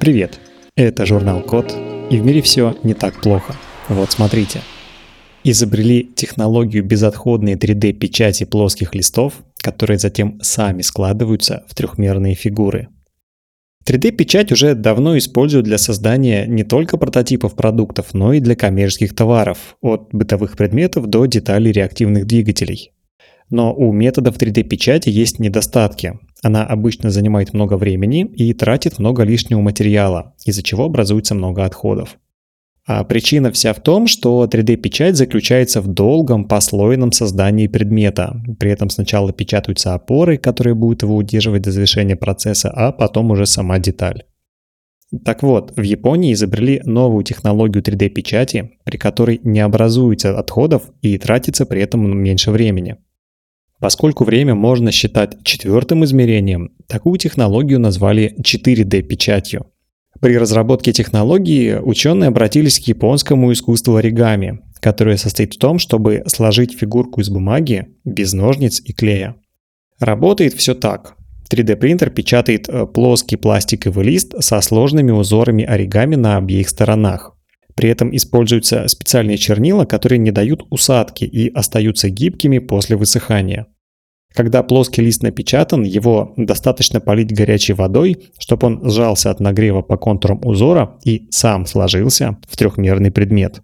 Привет, это журнал Код, и в мире все не так плохо. Вот смотрите. Изобрели технологию безотходной 3D-печати плоских листов, которые затем сами складываются в трехмерные фигуры. 3D-печать уже давно используют для создания не только прототипов продуктов, но и для коммерческих товаров, от бытовых предметов до деталей реактивных двигателей. Но у методов 3D-печати есть недостатки. Она обычно занимает много времени и тратит много лишнего материала, из-за чего образуется много отходов. А причина вся в том, что 3D-печать заключается в долгом послойном создании предмета. При этом сначала печатаются опоры, которые будут его удерживать до завершения процесса, а потом уже сама деталь. Так вот, в Японии изобрели новую технологию 3D-печати, при которой не образуется отходов и тратится при этом меньше времени. Поскольку время можно считать четвертым измерением, такую технологию назвали 4D-печатью. При разработке технологии ученые обратились к японскому искусству оригами, которое состоит в том, чтобы сложить фигурку из бумаги без ножниц и клея. Работает все так. 3D-принтер печатает э, плоский пластиковый лист со сложными узорами оригами на обеих сторонах. При этом используются специальные чернила, которые не дают усадки и остаются гибкими после высыхания. Когда плоский лист напечатан, его достаточно полить горячей водой, чтобы он сжался от нагрева по контурам узора и сам сложился в трехмерный предмет.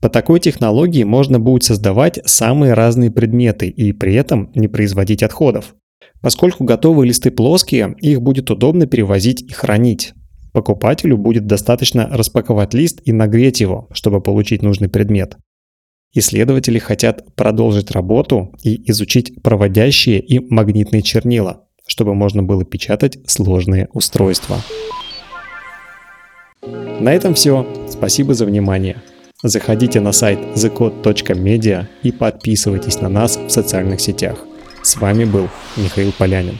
По такой технологии можно будет создавать самые разные предметы и при этом не производить отходов. Поскольку готовые листы плоские, их будет удобно перевозить и хранить. Покупателю будет достаточно распаковать лист и нагреть его, чтобы получить нужный предмет. Исследователи хотят продолжить работу и изучить проводящие и магнитные чернила, чтобы можно было печатать сложные устройства. На этом все. Спасибо за внимание. Заходите на сайт thecode.media и подписывайтесь на нас в социальных сетях. С вами был Михаил Полянин.